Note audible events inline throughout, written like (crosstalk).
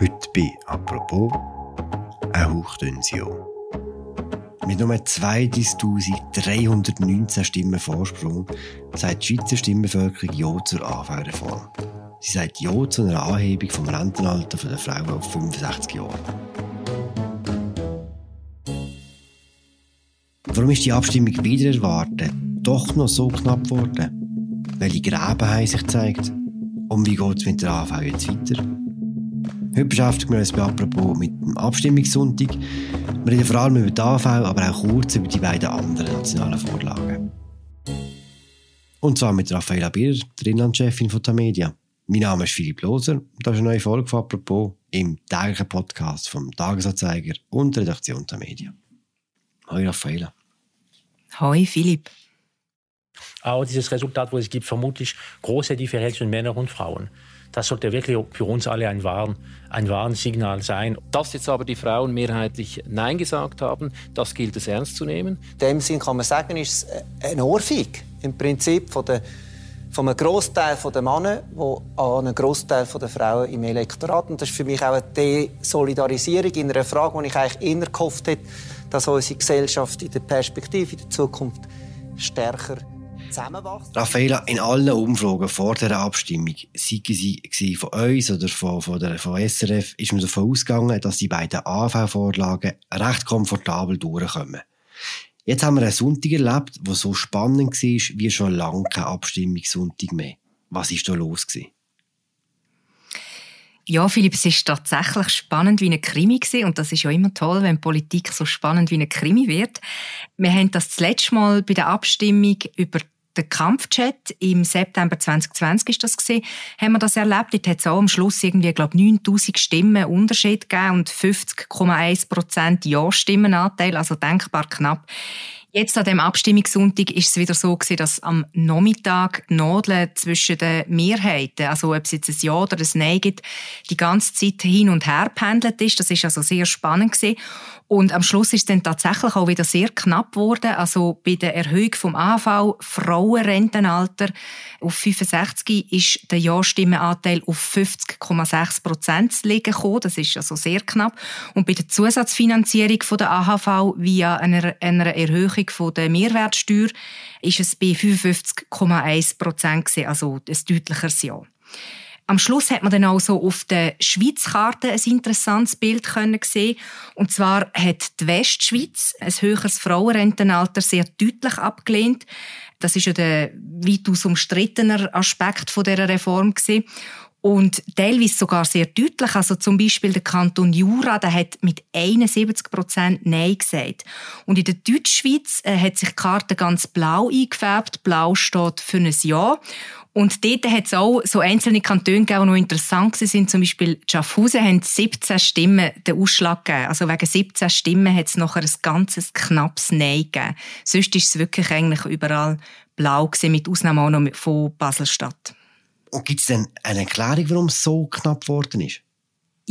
Heute bei «Apropos» ein hauchdünnes Jahr. Mit nur 32.319 Stimmen Vorsprung sagt die Schweizer Stimmbevölkerung Ja zur AV-Reform. Sie sagt Ja zu einer Anhebung vom Rentenalter der Frauen auf 65 Jahre. Warum ist die Abstimmung wieder erwartet doch noch so knapp geworden? Welche Gräben haben sich gezeigt? Und wie geht es mit der AV jetzt weiter? Heute beschäftigen wir uns bei Apropos mit dem Abstimmungssonntag. Wir reden vor allem über die AV, aber auch kurz über die beiden anderen nationalen Vorlagen. Und zwar mit Raffaella Birr, der Inlandchefin von Tamedia. Mein Name ist Philipp Loser und das ist eine neue Folge von Apropos im täglichen Podcast vom Tagesanzeiger und der Redaktion Tamedia. Hoi Raffaella. Hoi Philipp. Auch dieses Resultat, wo es gibt vermutlich große Differenzen zwischen Männern und Frauen. Das sollte wirklich für uns alle ein, Warn, ein Warnsignal sein. Dass jetzt aber die Frauen mehrheitlich Nein gesagt haben, das gilt es ernst zu nehmen. In dem Sinn kann man sagen, ist es ein Ohrfeig im Prinzip von der von einem Großteil der Männer, wo an einen Großteil der Frauen im Elektorat. Und das ist für mich auch eine Desolidarisierung in einer Frage, die ich eigentlich eher gehofft hätte, dass unsere Gesellschaft in der Perspektive in der Zukunft stärker zusammenwachsen. Raffaella, in allen Umfragen vor der Abstimmung, sei sie von uns oder von, von, der, von SRF, ist man davon ausgegangen, dass die beiden AV-Vorlagen recht komfortabel durchkommen. Jetzt haben wir einen Sonntag erlebt, der so spannend war wie schon lange kein Abstimmungssonntag mehr. Was war da los? Gewesen? Ja, Philipp, es ist tatsächlich spannend wie ein Krimi gewesen. und das ist ja immer toll, wenn Politik so spannend wie ein Krimi wird. Wir haben das das letzte Mal bei der Abstimmung über der Kampfchat im September 2020 ist das gesehen, haben wir das erlebt. Dort hat es auch am Schluss irgendwie, glaube 9000 Stimmen Unterschied gegeben und 50,1 Prozent Ja-Stimmenanteil, also denkbar knapp. Jetzt an dem Abstimmungssonntag ist es wieder so gewesen, dass am Nachmittag Nadeln zwischen den Mehrheiten, also ob es jetzt ein Ja oder ein Nein gibt, die ganze Zeit hin und her pendelt ist. Das ist also sehr spannend gewesen. Und am Schluss ist es dann tatsächlich auch wieder sehr knapp geworden. Also bei der Erhöhung vom AV Frauenrentenalter auf 65 ist der Ja-Stimmenanteil auf 50,6 Prozent liegen gekommen. Das ist also sehr knapp. Und bei der Zusatzfinanzierung von der AHV via einer, einer Erhöhung von der Mehrwertsteuer ist es bei 55,1 Prozent also ein deutlicheres Ja. Am Schluss hat man dann auch so auf der Schweizkarte ein interessantes Bild können sehen. Und zwar hat die Westschweiz ein höheres Frauenrentenalter sehr deutlich abgelehnt. Das ist ja der weitaus umstrittener Aspekt von dieser Reform gewesen. Und teilweise sogar sehr deutlich. Also zum Beispiel der Kanton Jura, der hat mit 71 Prozent Nein gesagt. Und in der Deutschschweiz äh, hat sich die Karte ganz blau eingefärbt. Blau steht für ein Ja. Und dort hat es auch so einzelne Kantone gegeben, die noch interessant sind. Zum Beispiel Schaffhausen haben 17 Stimmen den Ausschlag gegeben. Also wegen 17 Stimmen hat es nachher ein ganzes knappes Nein gegeben. Sonst ist es wirklich eigentlich überall blau gewesen, mit Ausnahme auch noch von Baselstadt. Und gibt es denn eine Erklärung, warum es so knapp geworden ist?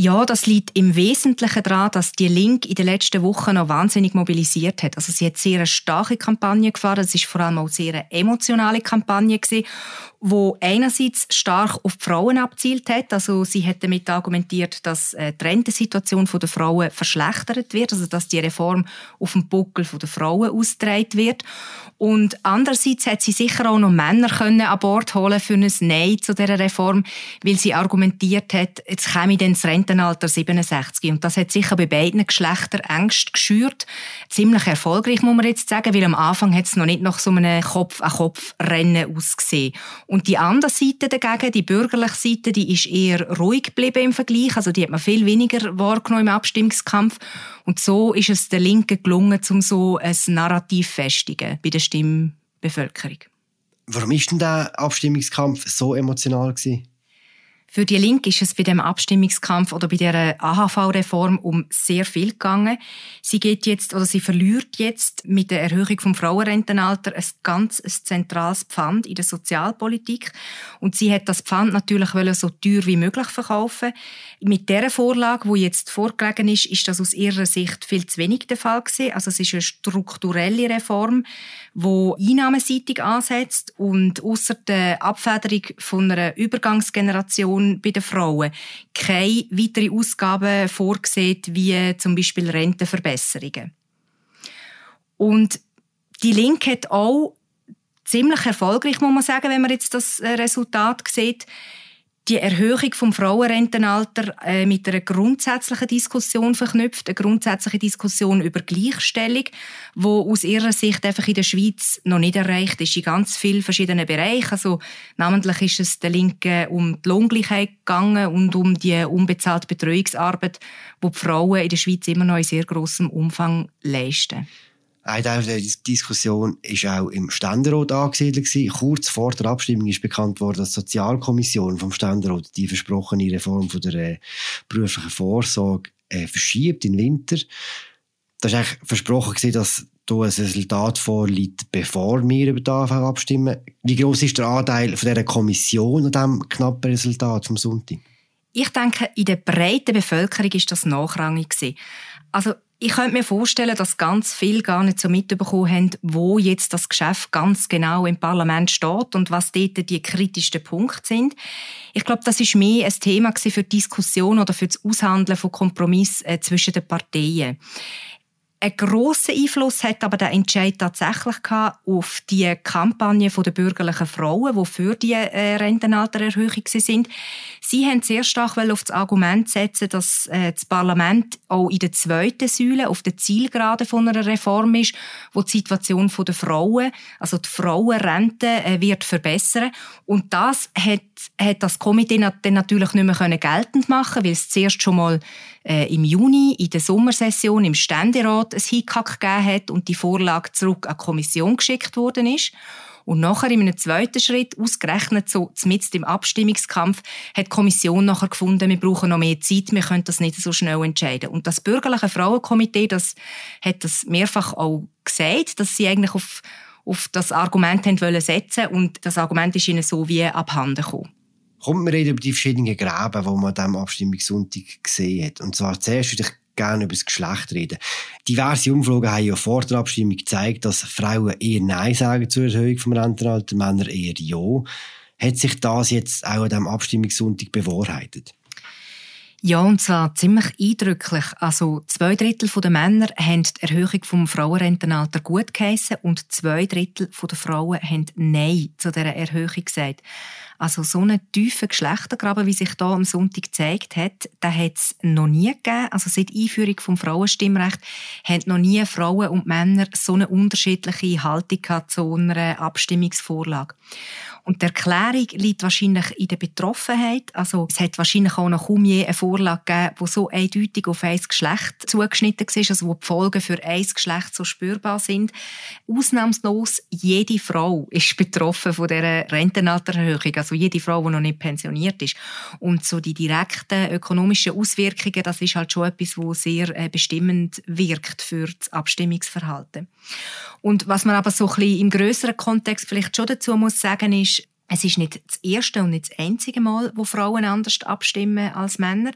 Ja, das liegt im Wesentlichen daran, dass die Link in den letzten Wochen noch wahnsinnig mobilisiert hat. Also sie hat sehr eine starke Kampagne gefahren. Das ist vor allem auch sehr eine emotionale Kampagne gewesen, wo einerseits stark auf die Frauen abzielt hat. Also sie hat damit argumentiert, dass äh, die Rentensituation der Frauen verschlechtert wird, also dass die Reform auf dem Buckel der Frauen ausgetragen wird. Und andererseits hat sie sicher auch noch Männer können an Bord holen für ein Nein zu dieser Reform, weil sie argumentiert hat, jetzt käme dann das Rentenalter 67. Und das hat sicher bei beiden Geschlechtern Ängste geschürt. Ziemlich erfolgreich, muss man jetzt sagen, weil am Anfang hat es noch nicht nach so einem Kopf-an-Kopf-Rennen ausgesehen. Und die andere Seite dagegen, die bürgerliche Seite, die ist eher ruhig geblieben im Vergleich. Also die hat man viel weniger wahrgenommen im Abstimmungskampf. Und so ist es der Linken gelungen, um so ein Narrativ festigen bei der Stimmbevölkerung. Warum ist denn der Abstimmungskampf so emotional gewesen? Für die Linke ist es bei dem Abstimmungskampf oder bei der AHV-Reform um sehr viel gegangen. Sie geht jetzt oder sie verliert jetzt mit der Erhöhung vom Frauenrentenalter ein ganz ein zentrales Pfand in der Sozialpolitik und sie hat das Pfand natürlich so teuer wie möglich verkaufen. Mit der Vorlage, wo jetzt vorgelegen ist, ist das aus ihrer Sicht viel zu wenig der Fall gewesen. Also es ist eine strukturelle Reform, wo einnahmenseitig ansetzt und außer der Abfederung von einer Übergangsgeneration Situation bei den Frauen keine weiteren Ausgaben vorsieht, wie zum Beispiel Rentenverbesserungen. Und die Linke hat auch ziemlich erfolgreich, muss man sagen, wenn man jetzt das äh, Resultat sieht, die Erhöhung vom Frauenrentenalter äh, mit einer grundsätzlichen Diskussion verknüpft, eine grundsätzliche Diskussion über Gleichstellung, wo aus ihrer Sicht einfach in der Schweiz noch nicht erreicht ist in ganz vielen verschiedenen Bereichen. Also namentlich ist es der Linken um die Lohngleichheit gegangen und um die unbezahlte Betreuungsarbeit, wo die Frauen in der Schweiz immer noch in sehr großem Umfang leisten. Ein Teil der Diskussion war auch im Ständerat angesiedelt. Kurz vor der Abstimmung ist bekannt worden, dass die Sozialkommission vom Ständerat die versprochene Reform von der äh, beruflichen Vorsorge äh, verschiebt in den Winter. Das war versprochen, dass da ein Resultat vorliegt, bevor wir über die AV abstimmen. Wie groß ist der Anteil von dieser Kommission an diesem knappen Resultat vom Sonntag? Ich denke, in der breiten Bevölkerung ist das nachrangig Also ich könnte mir vorstellen, dass ganz viele gar nicht so mitbekommen haben, wo jetzt das Geschäft ganz genau im Parlament steht und was dort die kritischsten Punkte sind. Ich glaube, das ist mehr ein Thema für die Diskussion oder für das Aushandeln von Kompromissen äh, zwischen den Parteien. Ein grosser Einfluss hat aber der Entscheid tatsächlich auf die Kampagne der bürgerlichen Frauen, die für die äh, Rentenaltererhöhung sind. Sie haben sehr stark auf das Argument setzen, dass äh, das Parlament auch in der zweiten Säule auf der Zielgerade von einer Reform ist, wo die Situation der Frauen, also die Frauenrente, äh, wird verbessern. Und das hat, hat das Komitee dann natürlich nicht mehr geltend machen, weil es zuerst schon mal im Juni in der Sommersession im Ständerat ein Hickhack gegeben hat und die Vorlage zurück an die Kommission geschickt worden ist. Und nachher in einem zweiten Schritt, ausgerechnet so mitten im Abstimmungskampf, hat die Kommission nachher gefunden, wir brauchen noch mehr Zeit, wir können das nicht so schnell entscheiden. Und das bürgerliche Frauenkomitee, das hat das mehrfach auch gesagt, dass sie eigentlich auf, auf das Argument haben wollen setzen und das Argument ist ihnen so wie abhanden gekommen. Kommt wir reden über die verschiedenen Gräben, die man an diesem Abstimmungssonntag gesehen hat. Und zwar zuerst würde ich gerne über das Geschlecht reden. Diverse Umfragen haben ja vor der Abstimmung gezeigt, dass Frauen eher Nein sagen zur Erhöhung vom Rentenalter, Männer eher Ja. Hat sich das jetzt auch an diesem Abstimmungssonntag bewahrheitet? Ja, und zwar ziemlich eindrücklich. Also zwei Drittel der Männer haben die Erhöhung vom Frauenrentenalter gut geheissen und zwei Drittel der Frauen haben Nein zu dieser Erhöhung gesagt. Also so einen tiefen Geschlechtergraben, wie sich da am Sonntag gezeigt hat, den hat es noch nie gegeben. Also seit Einführung vom Frauenstimmrecht haben noch nie Frauen und Männer so eine unterschiedliche Haltung gehabt zu einer Abstimmungsvorlage. Und die Erklärung liegt wahrscheinlich in der Betroffenheit. Also es hat wahrscheinlich auch noch kaum je eine Vorlage gegeben, die so eindeutig auf ein Geschlecht zugeschnitten ist, also wo die Folgen für ein Geschlecht so spürbar sind. Ausnahmslos jede Frau ist betroffen von dieser Rentenaltererhöhung, also jede Frau, die noch nicht pensioniert ist. Und so die direkten ökonomischen Auswirkungen, das ist halt schon etwas, was sehr äh, bestimmend wirkt für das Abstimmungsverhalten. Und was man aber so ein bisschen im größeren Kontext vielleicht schon dazu muss sagen, ist, es ist nicht das erste und nicht das einzige Mal, wo Frauen anders abstimmen als Männer.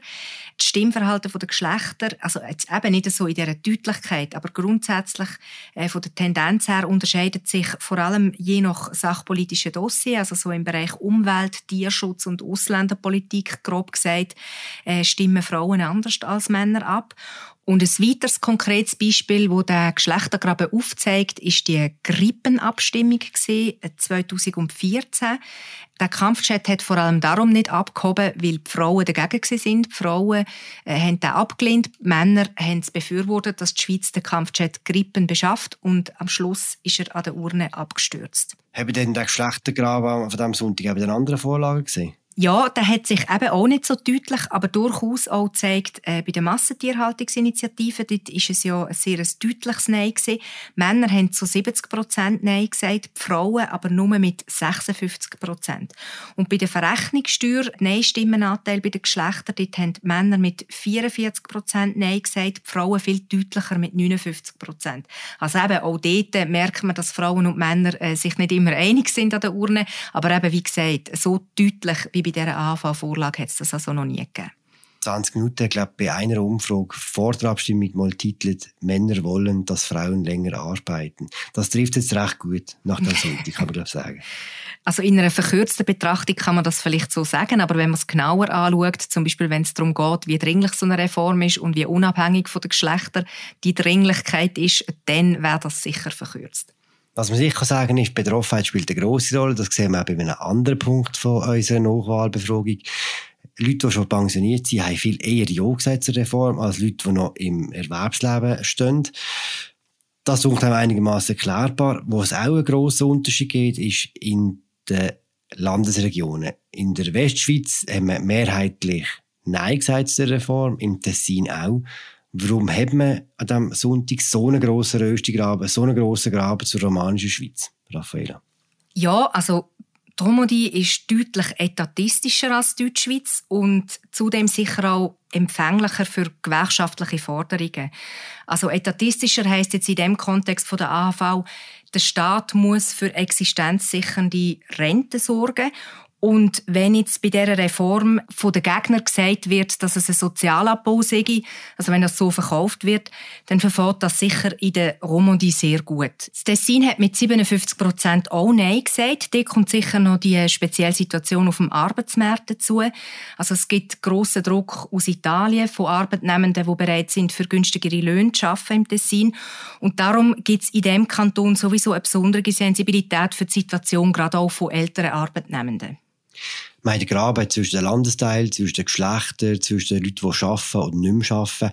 Das Stimmverhalten der Geschlechter, also jetzt eben nicht so in dieser Deutlichkeit, aber grundsätzlich äh, von der Tendenz her unterscheidet sich vor allem je nach sachpolitischen Dossier, also so im Bereich Umwelt, Tierschutz und Ausländerpolitik, grob gesagt, äh, stimmen Frauen anders als Männer ab. Und ein weiteres konkretes Beispiel, wo der Geschlechtergraben aufzeigt, ist die Grippenabstimmung 2014. Äh, der Kampfchat hat vor allem darum nicht abgehoben, weil die Frauen dagegen sind. Die Frauen äh, haben den abgelehnt, die Männer haben es befürwortet, dass die Schweiz den Kampfchat Grippen beschafft und am Schluss ist er an der Urne abgestürzt. Haben denn der Geschlechtergraben von diesem Sonntag eine andere Vorlage gesehen? Ja, der hat sich eben auch nicht so deutlich, aber durchaus auch gezeigt, äh, bei der Massentierhaltungsinitiative, dort ist es ja ein sehr deutliches Nein gewesen. Männer haben zu 70 Prozent Nein gesagt, Frauen aber nur mit 56 Prozent. Und bei der Verrechnungssteuer, Nein-Stimmenanteil bei den Geschlechtern, dort haben Männer mit 44 Prozent Nein gesagt, Frauen viel deutlicher mit 59 Prozent. Also eben auch dort merkt man, dass Frauen und Männer äh, sich nicht immer einig sind an der Urne, aber eben, wie gesagt, so deutlich wie bei dieser AV-Vorlage hat es das also noch nie gegeben. 20 Minuten, glaube bei einer Umfrage vor der Abstimmung mal titelt, Männer wollen, dass Frauen länger arbeiten. Das trifft jetzt recht gut nach dem Sonntag, kann man glaube sagen. (laughs) Also in einer verkürzten Betrachtung kann man das vielleicht so sagen, aber wenn man es genauer anschaut, zum Beispiel wenn es darum geht, wie dringlich so eine Reform ist und wie unabhängig von den Geschlechtern die Dringlichkeit ist, dann wäre das sicher verkürzt. Was man sicher sagen ist, Betroffenheit spielt eine grosse Rolle. Das sehen wir auch bei einem anderen Punkt von unserer Nachwahlbefragung. Leute, die schon pensioniert sind, haben viel eher Ja gesagt zur Reform als Leute, die noch im Erwerbsleben stehen. Das ist auch einigermaßen erklärbar. Wo es auch einen grossen Unterschied gibt, ist in den Landesregionen. In der Westschweiz haben wir mehrheitlich Nein gesagt zur Reform, im Tessin auch. Warum hat man an diesem Sonntag so einen grossen Röstigraben, so einen grossen Graben zur romanischen Schweiz, Raffaella? Ja, also Dromodi ist deutlich etatistischer als die Deutschschweiz und zudem sicher auch empfänglicher für gewerkschaftliche Forderungen. Also etatistischer heißt jetzt in dem Kontext von der AHV, der Staat muss für existenzsichernde Rente sorgen und wenn jetzt bei dieser Reform von den Gegnern gesagt wird, dass es ein Sozialabbau sei, also wenn das so verkauft wird, dann verfährt das sicher in der Romandie sehr gut. Das Tessin hat mit 57 Prozent auch Nein gesagt. Da kommt sicher noch die spezielle Situation auf dem Arbeitsmarkt dazu. Also es gibt grossen Druck aus Italien von Arbeitnehmenden, die bereit sind, für günstigere Löhne zu arbeiten im Tessin. Und darum gibt es in diesem Kanton sowieso eine besondere Sensibilität für die Situation gerade auch von älteren Arbeitnehmenden. Wir haben den Graben zwischen den Landesteilen, zwischen den Geschlechtern, zwischen den Leuten, die arbeiten und nicht mehr arbeiten.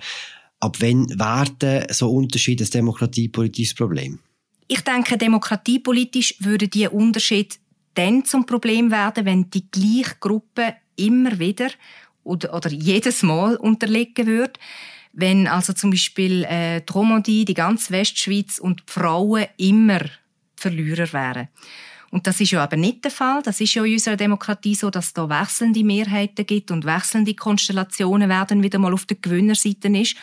Ab wann werden so Unterschiede ein demokratiepolitisches Problem? Ich denke, demokratiepolitisch würde dieser Unterschied dann zum Problem werden, wenn die gleiche Gruppe immer wieder oder, oder jedes Mal unterlegen würde. Wenn also zum Beispiel äh, die Romandie, die ganze Westschweiz und die Frauen immer Verlierer wären. Und das ist ja aber nicht der Fall. Das ist ja in unserer Demokratie so, dass es da wechselnde Mehrheiten gibt und wechselnde Konstellationen werden wieder mal auf der Gewinnerseite ist.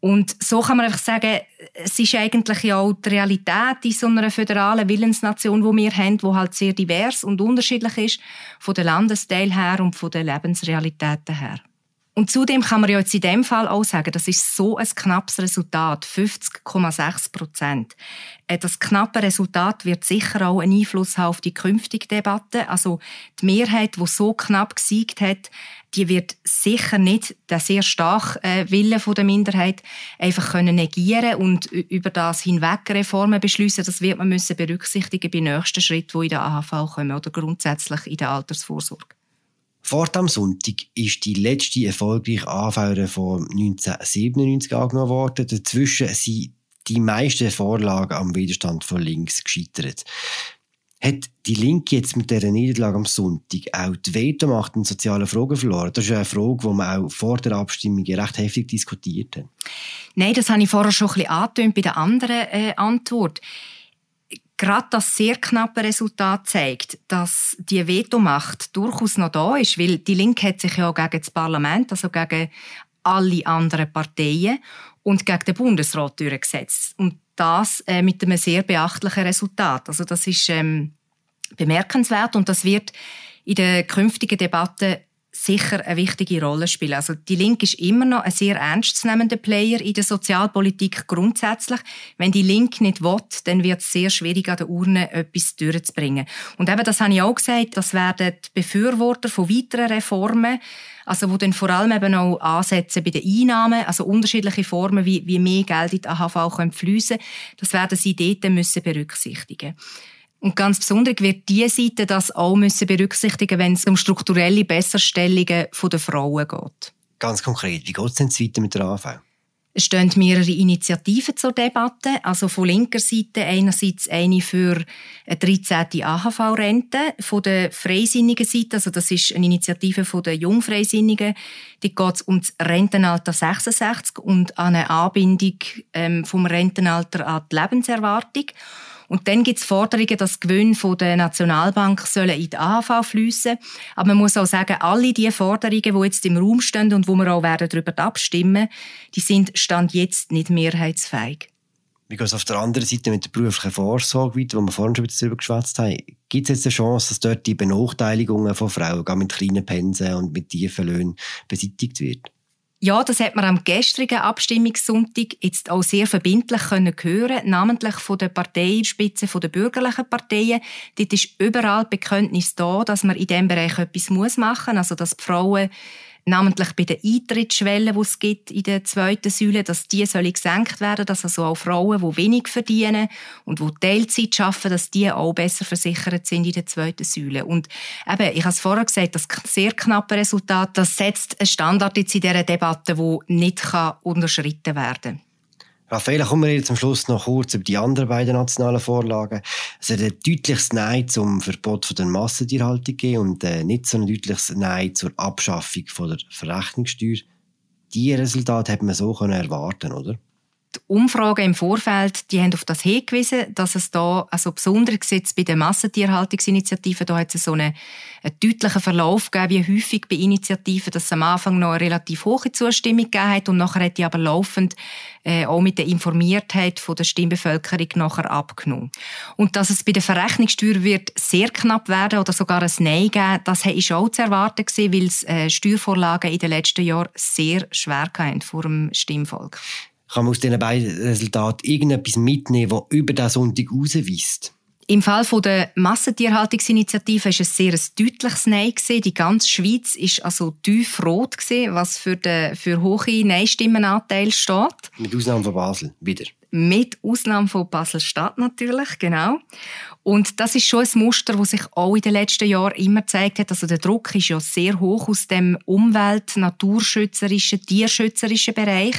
Und so kann man einfach sagen, es ist eigentlich ja auch die Realität in so einer föderalen Willensnation, wo wir haben, wo halt sehr divers und unterschiedlich ist, von der Landesteil her und von den Lebensrealitäten her. Und zudem kann man ja jetzt in dem Fall auch sagen, das ist so ein knappes Resultat, 50,6 Prozent. Äh, das knappe Resultat wird sicher auch einen Einfluss haben auf die künftige Debatte. Also die Mehrheit, die so knapp gesiegt hat, die wird sicher nicht den sehr starken äh, Willen der Minderheit einfach können negieren und über das hinweg Reformen beschließen. Das wird man müssen berücksichtigen bei nächsten Schritten, die in der AHV kommen oder grundsätzlich in der Altersvorsorge. Vor dem Sonntag ist die letzte erfolgreiche AV-Reform 1997 angenommen worden. Dazwischen sind die meisten Vorlagen am Widerstand von links gescheitert. Hat die Linke jetzt mit dieser Niederlage am Sonntag auch die Vetomacht in sozialen Fragen verloren? Das ist eine Frage, die man auch vor der Abstimmung recht heftig diskutiert hat. Nein, das habe ich vorher schon ein bisschen bei der anderen äh, Antwort gerade das sehr knappe Resultat zeigt, dass die Vetomacht durchaus noch da ist, weil die Linke hat sich ja auch gegen das Parlament, also gegen alle anderen Parteien und gegen den Bundesrat durchgesetzt. Und das äh, mit einem sehr beachtlichen Resultat. Also das ist ähm, bemerkenswert und das wird in der künftigen Debatte sicher eine wichtige Rolle spielen. Also die Linke ist immer noch ein sehr ernstzunehmender Player in der Sozialpolitik grundsätzlich. Wenn die Linke nicht will, dann wird es sehr schwierig, an der Urne etwas durchzubringen. Und eben, das habe ich auch gesagt, das werden die Befürworter von weiteren Reformen, also wo dann vor allem eben auch ansetzen bei den Einnahmen, also unterschiedliche Formen, wie, wie mehr Geld in die AHV fließen können, das werden sie dort müssen berücksichtigen müssen. Und ganz besonders wird diese Seite das auch müssen berücksichtigen, wenn es um strukturelle Besserstellungen der Frauen geht. Ganz konkret, wie geht es denn weiter mit der AV? Es stehen mehrere Initiativen zur Debatte. Also von linker Seite einerseits eine für eine 13. AHV-Rente, von der freisinnigen Seite, also das ist eine Initiative von der Jungfreisinnigen, die geht um das Rentenalter 66 und an eine Anbindung ähm, vom Rentenalter an die Lebenserwartung. Und dann gibt es Forderungen, dass Gewinne der Nationalbank sollen in die AHV fließen. Aber man muss auch sagen, alle die Forderungen, die jetzt im Raum stehen und wo wir auch werden darüber abstimmen, die sind stand jetzt nicht mehrheitsfähig. Wie geht es auf der anderen Seite mit der beruflichen Vorsorge weiter, wo wir vorhin schon darüber geschwätzt haben? Gibt es jetzt eine Chance, dass dort die Benachteiligungen von Frauen, gar mit kleinen Pensen und mit tiefen Löhnen, beseitigt wird? Ja, das hat man am gestrigen Abstimmungssonntag jetzt auch sehr verbindlich können hören, namentlich von der Parteispitze der bürgerlichen Parteien. Dort ist überall Bekenntnis da, dass man in diesem Bereich etwas machen muss, also dass die Frauen namentlich bei den Eintrittsschwellen, die es gibt in der zweiten Säule, dass die sollen gesenkt werden, dass also auch Frauen, die wenig verdienen und die Teilzeit arbeiten, dass die auch besser versichert sind in der zweiten Säule. Und eben, ich habe es vorher gesagt, das sehr knappe Resultat, das setzt einen Standard jetzt in dieser Debatte, der nicht unterschritten werden kann. Raffaella, kommen wir zum Schluss noch kurz über die anderen beiden nationalen Vorlagen. Es hat ein deutliches Nein zum Verbot von der Massentierhaltung gegeben und äh, nicht so ein deutliches Nein zur Abschaffung von der Verrechnungssteuer. Diese Resultate hätte man so erwarten oder? Die Umfragen im Vorfeld, die haben auf das hingewiesen, dass es da, also besonders jetzt bei der Massentierhaltungsinitiative, da hat es so einen, einen deutlichen Verlauf gegeben, wie häufig bei Initiativen, dass es am Anfang noch eine relativ hohe Zustimmung gegeben hat und nachher hat die aber laufend äh, auch mit der Informiertheit von der Stimmbevölkerung nachher abgenommen. Und dass es bei der Verrechnungssteuer wird sehr knapp werden oder sogar ein Nein geben, das ist auch zu erwarten gewesen, weil es äh, Steuervorlagen in den letzten Jahren sehr schwer hatten vor dem Stimmvolk. Kann man aus diesen beiden Resultaten irgendetwas mitnehmen, das über diesen Sonntag herausweist? Im Fall der Massentierhaltungsinitiative war es sehr ein deutliches Nein. Die ganze Schweiz war also tiefrot, was für den für hohe Nein-Stimmenanteil steht. Mit Ausnahme von Basel, wieder. Mit Ausnahme von Basel-Stadt natürlich, genau. Und das ist schon ein Muster, das sich auch in den letzten Jahren immer gezeigt hat. Also der Druck ist ja sehr hoch aus dem umwelt-, naturschützerischen, tierschützerischen Bereich.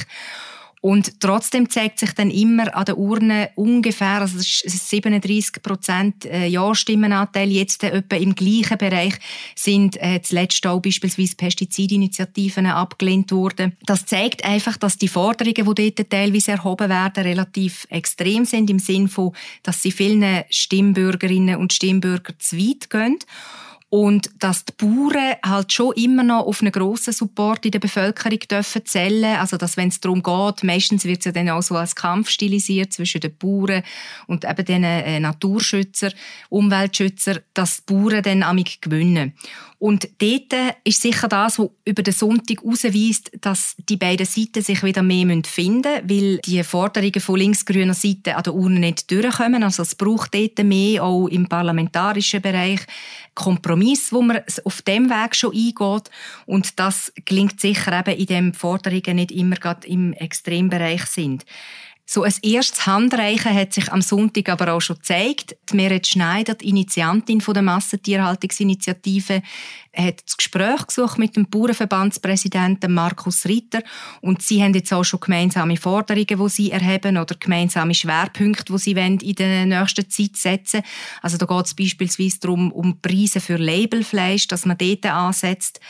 Und trotzdem zeigt sich dann immer an der Urne ungefähr, also 37 Prozent äh, Ja-Stimmenanteil, jetzt äh, etwa im gleichen Bereich sind äh, zuletzt auch beispielsweise Pestizidinitiativen abgelehnt worden. Das zeigt einfach, dass die Forderungen, die dort teilweise erhoben werden, relativ extrem sind, im Sinne von, dass sie vielen Stimmbürgerinnen und Stimmbürgern zu weit gehen. Und dass die Bauern halt schon immer noch auf einen grossen Support in der Bevölkerung dürfen zählen. Also, dass wenn es darum geht, meistens wird es ja dann auch so als Kampf stilisiert zwischen den Bauern und eben den äh, Naturschützer, Umweltschützer, dass die Bauern dann amig gewinnen. Und dort ist sicher das, was über den Sonntag herausweist, dass die beiden Seiten sich wieder mehr finden müssen, weil die Forderungen von linksgrüner Seite an der Urne nicht durchkommen. Also es braucht dort mehr, auch im parlamentarischen Bereich, Kompromiss, wo man auf dem Weg schon eingeht. Und das gelingt sicher eben, in dem Forderungen nicht immer gerade im Extrembereich sind. So ein erstes Handreichen hat sich am Sonntag aber auch schon gezeigt. Die Meret Schneider, die Initiantin der Massentierhaltungsinitiative, hat das Gespräch gesucht mit dem Bauernverbandspräsidenten Markus Ritter und sie haben jetzt auch schon gemeinsame Forderungen, die sie erheben oder gemeinsame Schwerpunkte, die sie in der nächsten Zeit setzen Also da geht es beispielsweise darum, um Preise für Labelfleisch, dass man dort ansetzt.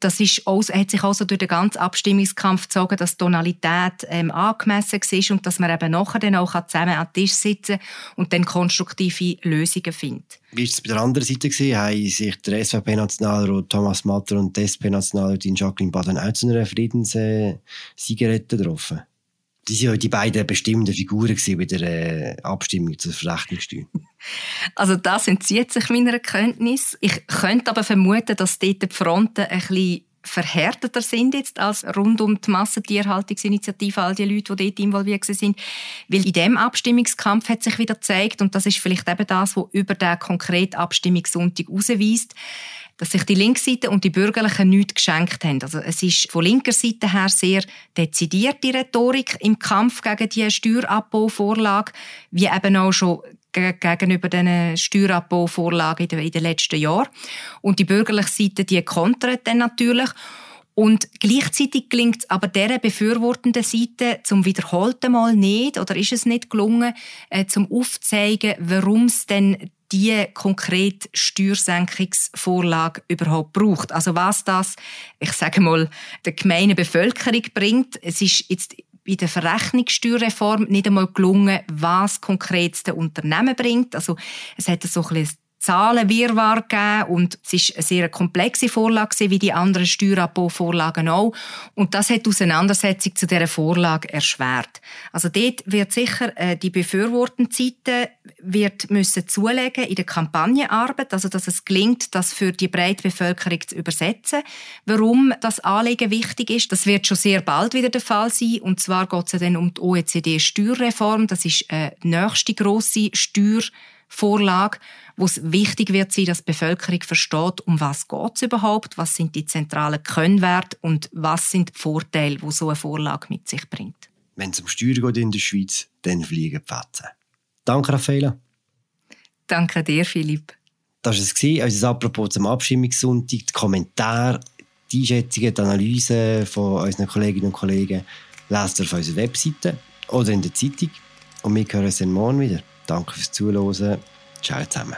Das ist auch, hat sich also durch den ganzen Abstimmungskampf gezogen, dass die Tonalität ähm, angemessen ist und dass man eben nachher dann auch zusammen an den Tisch sitzen und dann konstruktive Lösungen findet. Wie war es bei der anderen Seite? Haben sich der SVP-Nationalrat Thomas Matter und die SP-Nationalrätin Jacqueline Baden auch zu einer Friedenssiegerette getroffen? Die waren ja die beiden bestimmten Figuren bei der äh, Abstimmung zur Verrechnungssteuer. (laughs) Also das entzieht sich meiner Kenntnis. Ich könnte aber vermuten, dass dort die Fronten ein bisschen verhärteter sind jetzt als rund um die Massentierhaltungsinitiative, all die Leute, die dort involviert sind. Weil in dem Abstimmungskampf hat sich wieder gezeigt, und das ist vielleicht eben das, was über den konkreten Abstimmungssonntag herausweist, dass sich die Linksseite und die Bürgerlichen nichts geschenkt haben. Also es ist von linker Seite her sehr dezidierte Rhetorik im Kampf gegen die Steuerabbauvorlage, wie eben auch schon gegenüber den Steuerabbauvorlagen in den letzten Jahren. Und die bürgerliche Seite, die kontert dann natürlich. Und gleichzeitig gelingt es aber der befürwortenden Seite zum wiederholten Mal nicht, oder ist es nicht gelungen, äh, zum aufzeigen, warum es denn die konkrete Steuersenkungsvorlage überhaupt braucht. Also was das, ich sage mal, der gemeinen Bevölkerung bringt. Es ist jetzt bei der Verrechnungssteuerreform nicht einmal gelungen, was konkret den Unternehmen bringt. Also es hat so ein Zahlen Wirrwarr gegeben und es ist eine sehr komplexe Vorlage wie die anderen Steuerabbauvorlagen auch. Und das hat die Auseinandersetzung zu dieser Vorlage erschwert. Also dort wird sicher äh, die befürwortende Seite wird müssen zulegen in der Kampagnenarbeit, also dass es gelingt, das für die breite Bevölkerung zu übersetzen. Warum das Anliegen wichtig ist, das wird schon sehr bald wieder der Fall sein. Und zwar geht es ja dann um die OECD-Steuerreform. Das ist äh, die nächste grosse Steuervorlage, wo es wichtig wird sein, dass die Bevölkerung versteht, um was geht es überhaupt, was sind die zentralen Kennwerte und was sind die Vorteile, die so eine Vorlage mit sich bringt. Wenn es um Steuern geht in der Schweiz, dann fliegen die Fetzen. Danke, Raffaella. Danke dir, Philipp. Das war es, unser Apropos zum Abstimmungssonntag. Die Kommentare, die Einschätzungen, die Analysen von unseren Kolleginnen und Kollegen lest ihr auf unserer Webseite oder in der Zeitung. Und wir hören uns dann morgen wieder. Danke fürs Zuhören. Ciao zusammen.